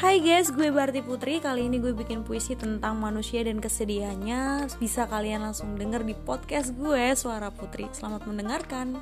Hai guys, gue Barti Putri. Kali ini gue bikin puisi tentang manusia dan kesedihannya. Bisa kalian langsung denger di podcast gue, Suara Putri. Selamat mendengarkan.